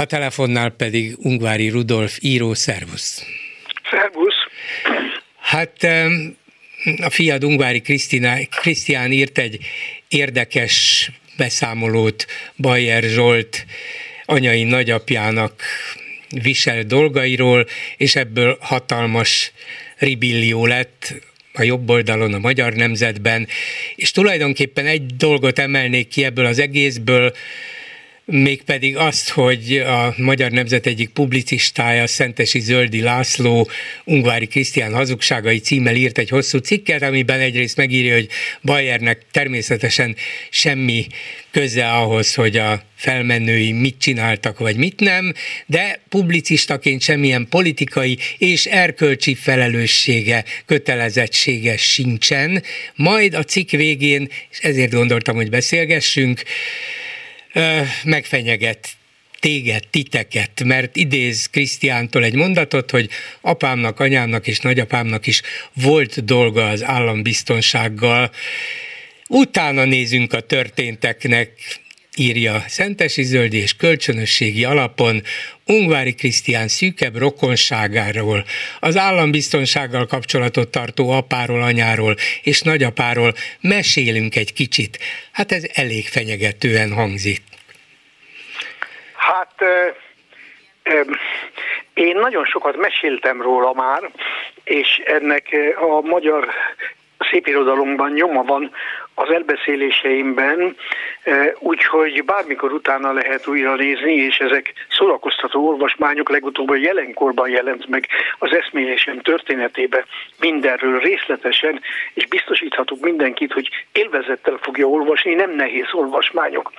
a telefonnál pedig Ungvári Rudolf író, szervusz. Szervusz. Hát a fiad Ungvári Krisztián írt egy érdekes beszámolót Bayer Zsolt anyai nagyapjának visel dolgairól, és ebből hatalmas ribillió lett a jobb oldalon, a magyar nemzetben, és tulajdonképpen egy dolgot emelnék ki ebből az egészből, mégpedig azt, hogy a Magyar Nemzet egyik publicistája, Szentesi Zöldi László Ungvári Krisztián hazugságai címmel írt egy hosszú cikket, amiben egyrészt megírja, hogy Bayernek természetesen semmi köze ahhoz, hogy a felmenői mit csináltak, vagy mit nem, de publicistaként semmilyen politikai és erkölcsi felelőssége, kötelezettsége sincsen. Majd a cikk végén, és ezért gondoltam, hogy beszélgessünk, megfenyeget téged, titeket, mert idéz Krisztiántól egy mondatot, hogy apámnak, anyámnak és nagyapámnak is volt dolga az állambiztonsággal. Utána nézünk a történteknek, írja Szentesi Zöldi és kölcsönösségi alapon Ungvári Krisztián szűkebb rokonságáról, az állambiztonsággal kapcsolatot tartó apáról, anyáról és nagyapáról mesélünk egy kicsit. Hát ez elég fenyegetően hangzik. Hát én nagyon sokat meséltem róla már, és ennek a magyar szépirodalomban nyoma van az elbeszéléseimben, úgyhogy bármikor utána lehet újra nézni, és ezek szórakoztató olvasmányok legutóbb a jelenkorban jelent meg az eszmélésem történetébe mindenről részletesen, és biztosíthatok mindenkit, hogy élvezettel fogja olvasni, nem nehéz olvasmányok.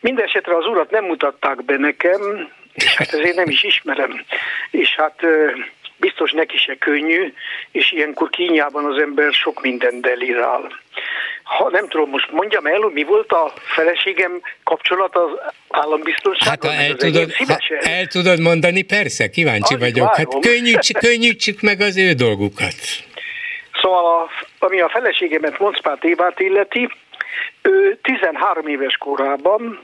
Mindenesetre az urat nem mutatták be nekem, és hát ezért nem is ismerem. És hát biztos neki se könnyű, és ilyenkor kínjában az ember sok minden delirál. Ha nem tudom, most mondjam el, mi volt a feleségem kapcsolat az állambiztonsággal? Hát ha el, tudod, ha el tudod mondani, persze, kíváncsi Alig vagyok. Hát könnyíts, könnyítsük meg az ő dolgukat. Szóval, a, ami a feleségemet, Monszpát Évát illeti, ő 13 éves korában,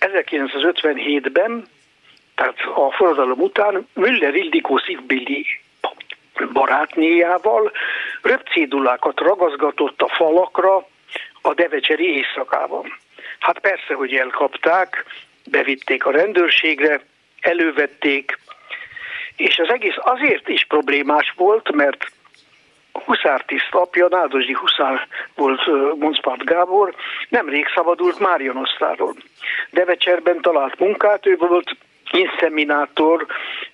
1957-ben tehát a forradalom után Müller Ildikó szívbéli barátnéjával röpcédulákat ragazgatott a falakra a devecseri éjszakában. Hát persze, hogy elkapták, bevitték a rendőrségre, elővették, és az egész azért is problémás volt, mert huszártiszt apja, Nádozsi Huszár volt Monszpart Gábor, nemrég szabadult Márion osztáról. Devecserben talált munkát, ő volt inszeminátor,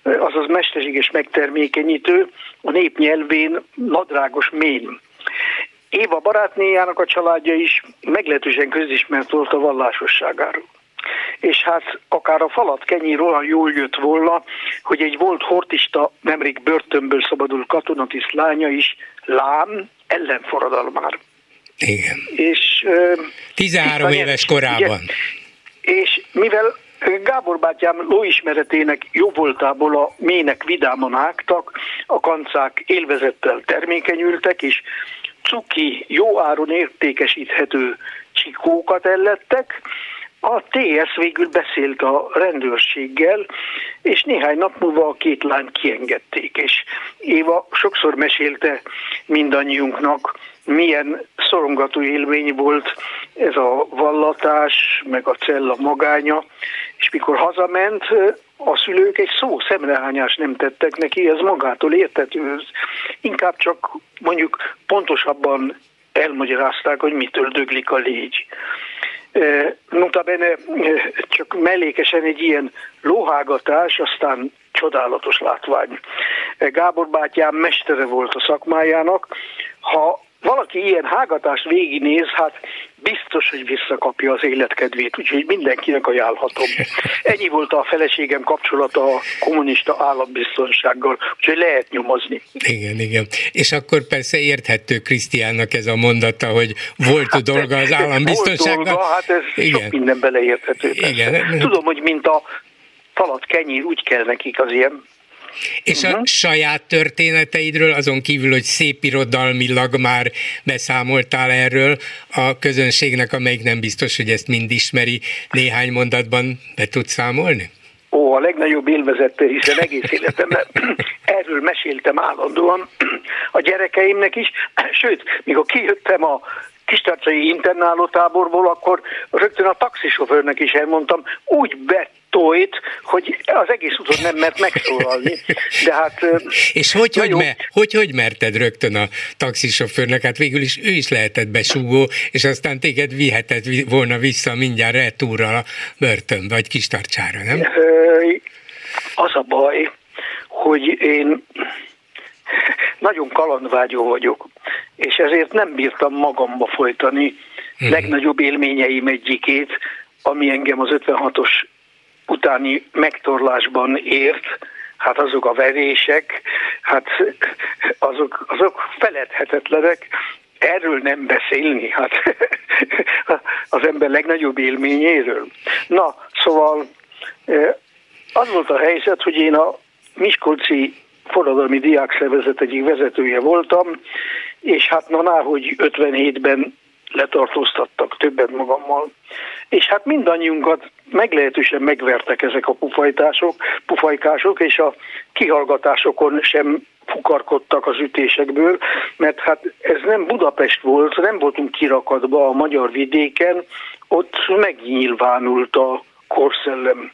azaz mesterséges megtermékenyítő, a nép nyelvén nadrágos mén. Éva barátnéjának a családja is meglehetősen közismert volt a vallásosságáról. És hát akár a falat kenyér olyan jól jött volna, hogy egy volt hortista, nemrég börtönből szabadult katonatiszt lánya is lám ellenforradalmár. Igen. És, 13 éves korában. Ugye, és mivel Gábor bátyám lóismeretének jó voltából a mének vidáman ágtak, a kancák élvezettel termékenyültek, és cuki, jó áron értékesíthető csikókat ellettek, a TS végül beszélt a rendőrséggel, és néhány nap múlva a két lány kiengedték, és Éva sokszor mesélte mindannyiunknak, milyen szorongató élmény volt ez a vallatás, meg a cella magánya, és mikor hazament, a szülők egy szó szemrehányást nem tettek neki, ez magától értető. Inkább csak mondjuk pontosabban elmagyarázták, hogy mitől döglik a légy. Notabene csak mellékesen egy ilyen lóhágatás, aztán csodálatos látvány. Gábor bátyám mestere volt a szakmájának, ha valaki ilyen hágatást végignéz, hát biztos, hogy visszakapja az életkedvét, úgyhogy mindenkinek ajánlhatom. Ennyi volt a feleségem kapcsolata a kommunista állambiztonsággal, úgyhogy lehet nyomozni. Igen, igen. És akkor persze érthető Krisztiánnak ez a mondata, hogy volt hát, dolga az állambiztonsággal. Volt dolga, hát ez igen. sok minden beleérthető. Igen. Tudom, hogy mint a falat kenyér, úgy kell nekik az ilyen és uh-huh. a mhm. saját történeteidről, azon kívül, hogy szép irodalmilag már beszámoltál erről a közönségnek, amelyik nem biztos, hogy ezt mind ismeri, néhány mondatban be tudsz számolni? Ó, a legnagyobb élvezette, hiszen egész életemben erről meséltem állandóan a gyerekeimnek is, sőt, mikor kijöttem a kistarcsai internálótáborból, akkor rögtön a taxisofőrnek is elmondtam, úgy betojt, hogy az egész úton nem mert megszólalni. De hát... És hogy, hogy, me, hogy, hogy merted rögtön a taxisofőrnek? Hát végül is ő is lehetett besúgó, és aztán téged vihetett volna vissza mindjárt retúrral a börtönbe, vagy kistarcsára, nem? Az a baj, hogy én nagyon kalandvágyó vagyok, és ezért nem bírtam magamba folytani hmm. legnagyobb élményeim egyikét, ami engem az 56-os utáni megtorlásban ért, hát azok a verések, hát azok, azok feledhetetlenek, erről nem beszélni, hát az ember legnagyobb élményéről. Na, szóval eh, az volt a helyzet, hogy én a Miskolci forradalmi diákszervezet egyik vezetője voltam, és hát na, hogy 57-ben letartóztattak többet magammal. És hát mindannyiunkat meglehetősen megvertek ezek a pufajtások, pufajkások, és a kihallgatásokon sem fukarkodtak az ütésekből, mert hát ez nem Budapest volt, nem voltunk kirakatba a magyar vidéken, ott megnyilvánult a korszellem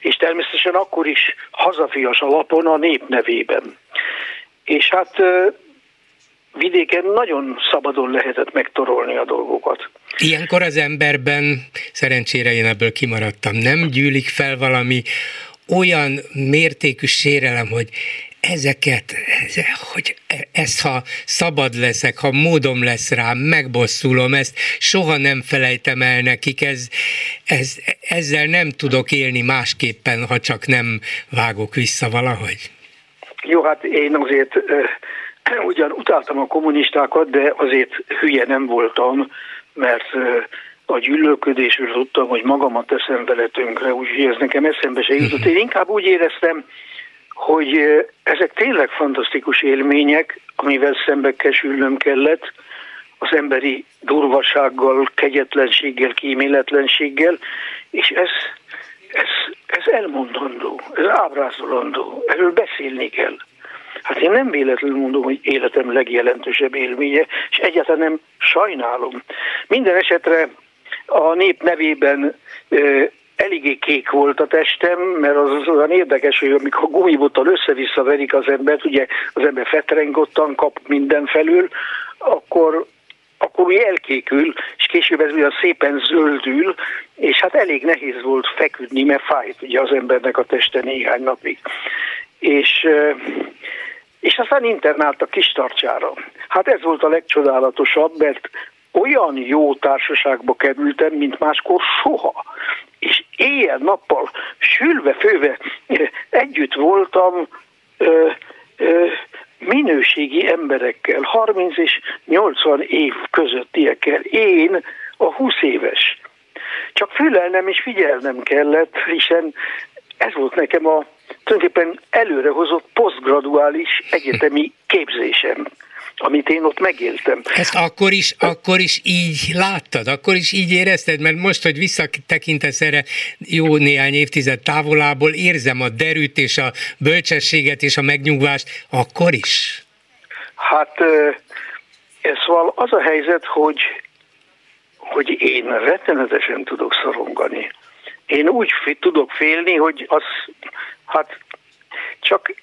és természetesen akkor is hazafias alapon a nép nevében. És hát vidéken nagyon szabadon lehetett megtorolni a dolgokat. Ilyenkor az emberben, szerencsére én ebből kimaradtam, nem gyűlik fel valami olyan mértékű sérelem, hogy ezeket, hogy ezt ha szabad leszek, ha módom lesz rám, megbosszulom ezt, soha nem felejtem el nekik, ez, ez, ezzel nem tudok élni másképpen, ha csak nem vágok vissza valahogy. Jó, hát én azért ugyan utáltam a kommunistákat, de azért hülye nem voltam, mert a gyűlölködésről tudtam, hogy magamat teszem vele tönkre, úgyhogy ez nekem eszembe se jutott. Én inkább úgy éreztem, hogy ezek tényleg fantasztikus élmények, amivel szembe kesülnöm kellett, az emberi durvasággal, kegyetlenséggel, kíméletlenséggel, és ez, ez, ez elmondandó, ez ábrázolandó, erről beszélni kell. Hát én nem véletlenül mondom, hogy életem legjelentősebb élménye, és egyáltalán nem sajnálom. Minden esetre a nép nevében eléggé kék volt a testem, mert az, olyan érdekes, hogy amikor gumibottal össze-vissza verik az embert, ugye az ember fetrengottan kap mindenfelül, akkor akkor úgy elkékül, és később ez olyan szépen zöldül, és hát elég nehéz volt feküdni, mert fájt ugye az embernek a teste néhány napig. És, és aztán kis tartsára. Hát ez volt a legcsodálatosabb, mert olyan jó társaságba kerültem, mint máskor soha. És éjjel-nappal sülve-főve együtt voltam ö, ö, minőségi emberekkel, 30 és 80 év közöttiekkel. Én a 20 éves. Csak fülelnem és figyelnem kellett, hiszen ez volt nekem a tulajdonképpen előrehozott posztgraduális egyetemi képzésem amit én ott megéltem. Ezt akkor is, akkor is így láttad, akkor is így érezted, mert most, hogy visszatekintesz erre jó néhány évtized távolából, érzem a derűt és a bölcsességet és a megnyugvást, akkor is? Hát ez szóval az a helyzet, hogy, hogy én rettenetesen tudok szorongani. Én úgy tudok félni, hogy az, hát csak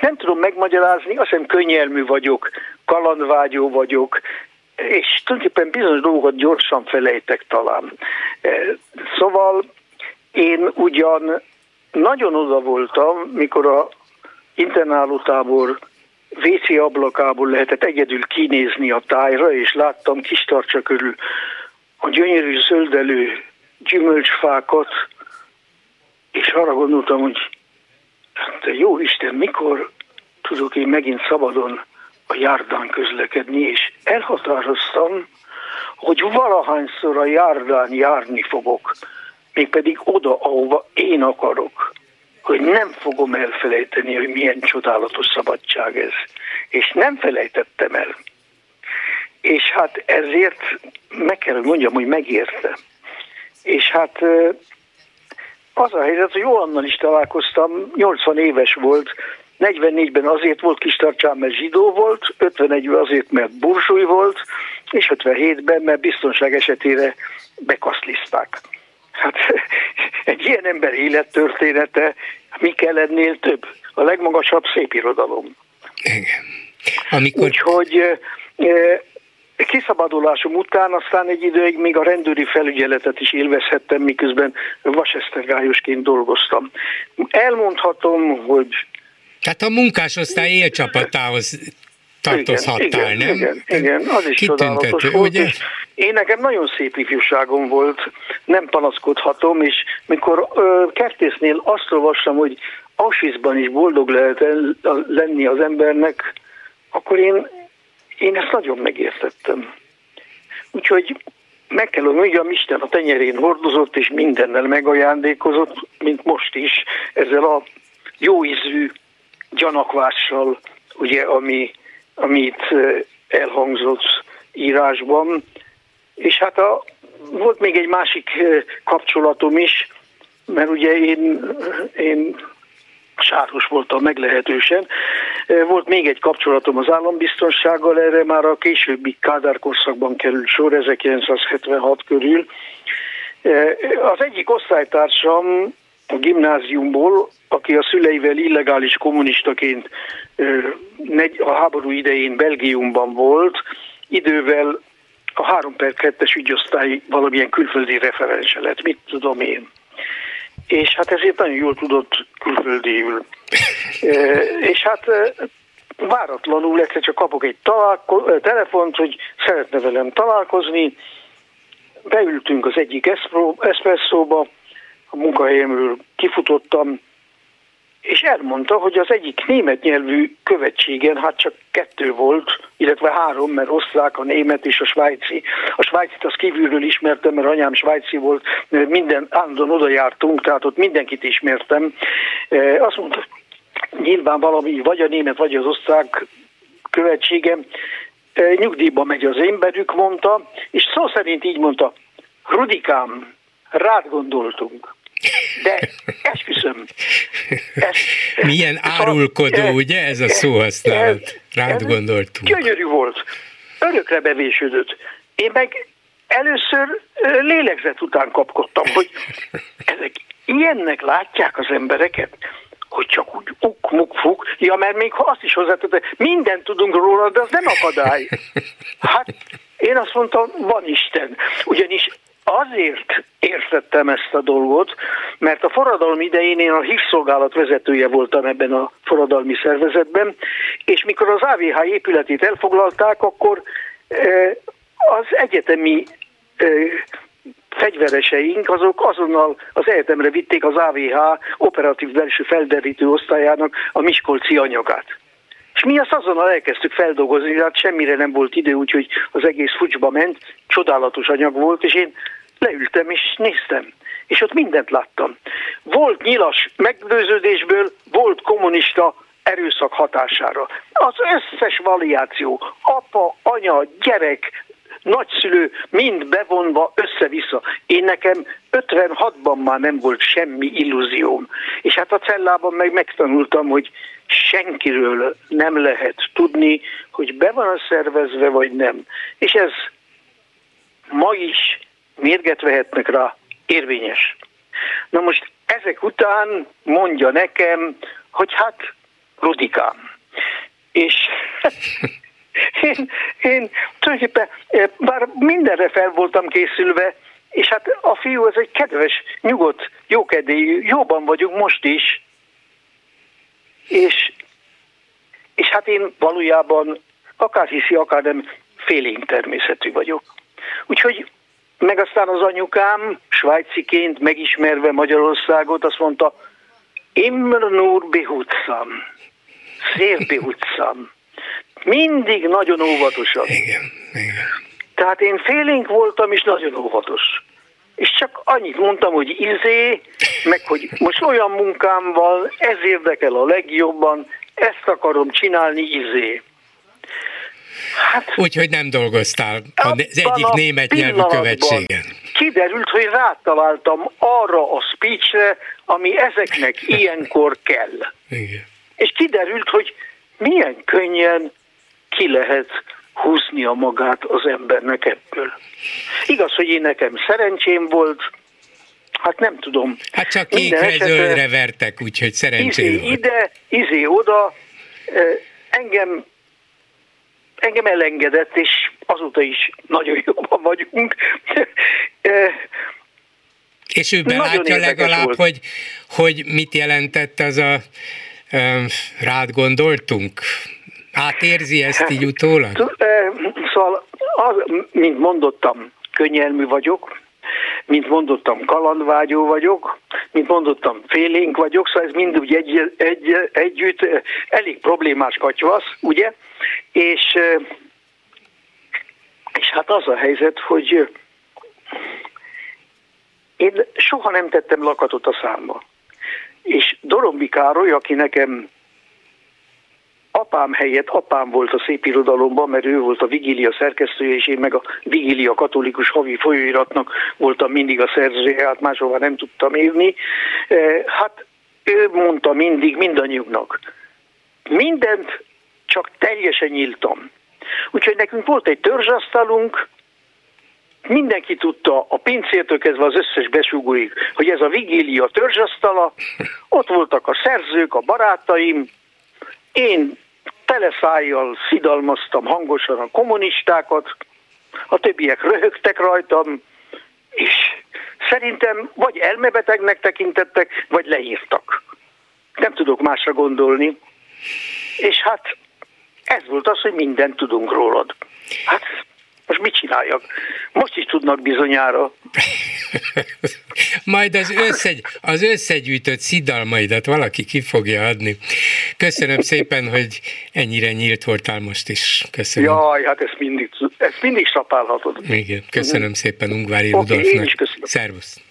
nem tudom megmagyarázni, azt hiszem könnyelmű vagyok, kalandvágyó vagyok, és tulajdonképpen bizonyos dolgokat gyorsan felejtek talán. E, szóval én ugyan nagyon oda voltam, mikor a internálótábor WC ablakából lehetett egyedül kinézni a tájra, és láttam kis tartsa körül a gyönyörű zöldelő gyümölcsfákat, és arra gondoltam, hogy Hát jó Isten, mikor tudok én megint szabadon a járdán közlekedni, és elhatároztam, hogy valahányszor a járdán járni fogok, mégpedig oda, ahova én akarok, hogy nem fogom elfelejteni, hogy milyen csodálatos szabadság ez. És nem felejtettem el. És hát ezért meg kell, hogy mondjam, hogy megérte. És hát Az a helyzet, hogy Johannal is találkoztam, 80 éves volt, 44-ben azért volt kis tartsán, mert zsidó volt, 51-ben azért, mert burzsúj volt, és 57-ben, mert biztonság esetére bekaszliszták. Hát egy ilyen ember élettörténete mi kell ennél több? A legmagasabb szépirodalom. Igen. Amikor... Úgyhogy kiszabadulásom után aztán egy időig még a rendőri felügyeletet is élvezhettem, miközben vasesztergályosként dolgoztam. Elmondhatom, hogy... Tehát a munkásosztály élcsapatához tartozhattál, igen, nem? Igen, igen, az is csodálatos volt, ugye? és én nekem nagyon szép ifjúságom volt, nem panaszkodhatom, és mikor ö, kertésznél azt olvastam, hogy Auschwitzban is boldog lehet el, lenni az embernek, akkor én, én ezt nagyon megértettem. Úgyhogy meg kell mondjam, Isten a tenyerén hordozott, és mindennel megajándékozott, mint most is, ezzel a jó ízű gyanakvással, ugye, ami, amit elhangzott írásban. És hát a, volt még egy másik kapcsolatom is, mert ugye én, én sáros voltam meglehetősen. Volt még egy kapcsolatom az állambiztonsággal, erre már a későbbi Kádár korszakban került sor, 1976 körül. Az egyik osztálytársam a gimnáziumból, aki a szüleivel illegális kommunistaként a háború idején Belgiumban volt, idővel a 3 per 2-es ügyosztály valamilyen külföldi referense lett, mit tudom én. És hát ezért nagyon jól tudott külföldiül. és hát váratlanul egyszer csak kapok egy találko- telefont, hogy szeretne velem találkozni. Beültünk az egyik eszpresszóba, a munkahelyemről kifutottam, és elmondta, hogy az egyik német nyelvű követségen, hát csak kettő volt, illetve három, mert osztrák, a német és a svájci. A svájcit az kívülről ismertem, mert anyám svájci volt, minden állandóan oda jártunk, tehát ott mindenkit ismertem. E, azt mondta, nyilván valami, vagy a német, vagy az osztrák követségem, e, nyugdíjba megy az emberük, mondta, és szó szerint így mondta, Rudikám, rád gondoltunk. De esküszöm. Ez, Milyen árulkodó, szóval, ugye ez a szóhasználat? Rád gondoltunk. Gyönyörű volt. Örökre bevésődött. Én meg először lélegzet után kapkodtam, hogy ezek ilyennek látják az embereket, hogy csak úgy uk-muk fuk, ja, mert még ha azt is hozzátette, mindent tudunk róla, de az nem akadály. Hát én azt mondtam, van Isten. Ugyanis Azért értettem ezt a dolgot, mert a forradalom idején én a hírszolgálat vezetője voltam ebben a forradalmi szervezetben, és mikor az AVH épületét elfoglalták, akkor eh, az egyetemi eh, fegyvereseink azok azonnal az egyetemre vitték az AVH operatív belső felderítő osztályának a Miskolci anyagát. És mi azt azonnal elkezdtük feldolgozni, hát semmire nem volt idő, úgyhogy az egész fucsba ment, csodálatos anyag volt, és én leültem és néztem. És ott mindent láttam. Volt nyilas meggyőződésből, volt kommunista erőszak hatására. Az összes variáció, apa, anya, gyerek, nagyszülő mind bevonva össze-vissza. Én nekem 56-ban már nem volt semmi illúzióm. És hát a cellában meg megtanultam, hogy senkiről nem lehet tudni, hogy be van a szervezve, vagy nem. És ez ma is mérget vehetnek rá, érvényes. Na most ezek után mondja nekem, hogy hát Rudikám. És én, én tulajdonképpen eh, bár mindenre fel voltam készülve, és hát a fiú az egy kedves, nyugodt, jókedélyű, jóban vagyunk most is, és, és hát én valójában akár hiszi, akár nem félénk természetű vagyok. Úgyhogy meg aztán az anyukám svájciként megismerve Magyarországot azt mondta, Immer nur behutsam, szép behutsam. Mindig nagyon óvatosan. Igen, igen. Tehát én félénk voltam, és nagyon óvatos. És csak annyit mondtam, hogy izé, meg hogy most olyan munkám van, ez érdekel a legjobban, ezt akarom csinálni izé. Hát, Úgyhogy nem dolgoztál az egyik német nyelvű követségen. Kiderült, hogy rátaláltam arra a speechre, ami ezeknek ilyenkor kell. Igen. És kiderült, hogy milyen könnyen ki lehet húzni a magát az embernek ebből. Igaz, hogy én nekem szerencsém volt, hát nem tudom. Hát csak kékre, zöldre vertek, úgyhogy szerencsém izé volt. ide, izé oda, engem engem elengedett, és azóta is nagyon jobban vagyunk. és ő belátja legalább, hogy, hogy mit jelentett az a rád gondoltunk? Átérzi ezt így utólag? Szóval, az, mint mondottam, könnyelmű vagyok, mint mondottam, kalandvágyó vagyok, mint mondottam, félénk vagyok, szóval ez mind úgy egy, egy, együtt elég problémás katyvasz, ugye? És, és hát az a helyzet, hogy én soha nem tettem lakatot a számba. És Dorombi Károly, aki nekem apám helyett apám volt a szép irodalomban, mert ő volt a Vigília szerkesztője, és én meg a Vigília katolikus havi folyóiratnak voltam mindig a szerzője, hát máshova nem tudtam írni. E, hát ő mondta mindig mindannyiunknak, mindent csak teljesen nyíltam. Úgyhogy nekünk volt egy törzsasztalunk, mindenki tudta, a pincértől kezdve az összes besugóig, hogy ez a vigília törzsasztala, ott voltak a szerzők, a barátaim, én teleszájjal szidalmaztam hangosan a kommunistákat, a többiek röhögtek rajtam, és szerintem vagy elmebetegnek tekintettek, vagy leírtak. Nem tudok másra gondolni. És hát ez volt az, hogy mindent tudunk rólad. Hát most mit csináljak? Most is tudnak bizonyára. Majd az, összegy, az összegyűjtött szidalmaidat valaki ki fogja adni. Köszönöm szépen, hogy ennyire nyílt voltál most is. Köszönöm. Jaj, hát ezt mindig, ezt mindig sapálhatod. Igen, köszönöm szépen Ungvári okay, Rudolfnak. Én is köszönöm. Szervusz.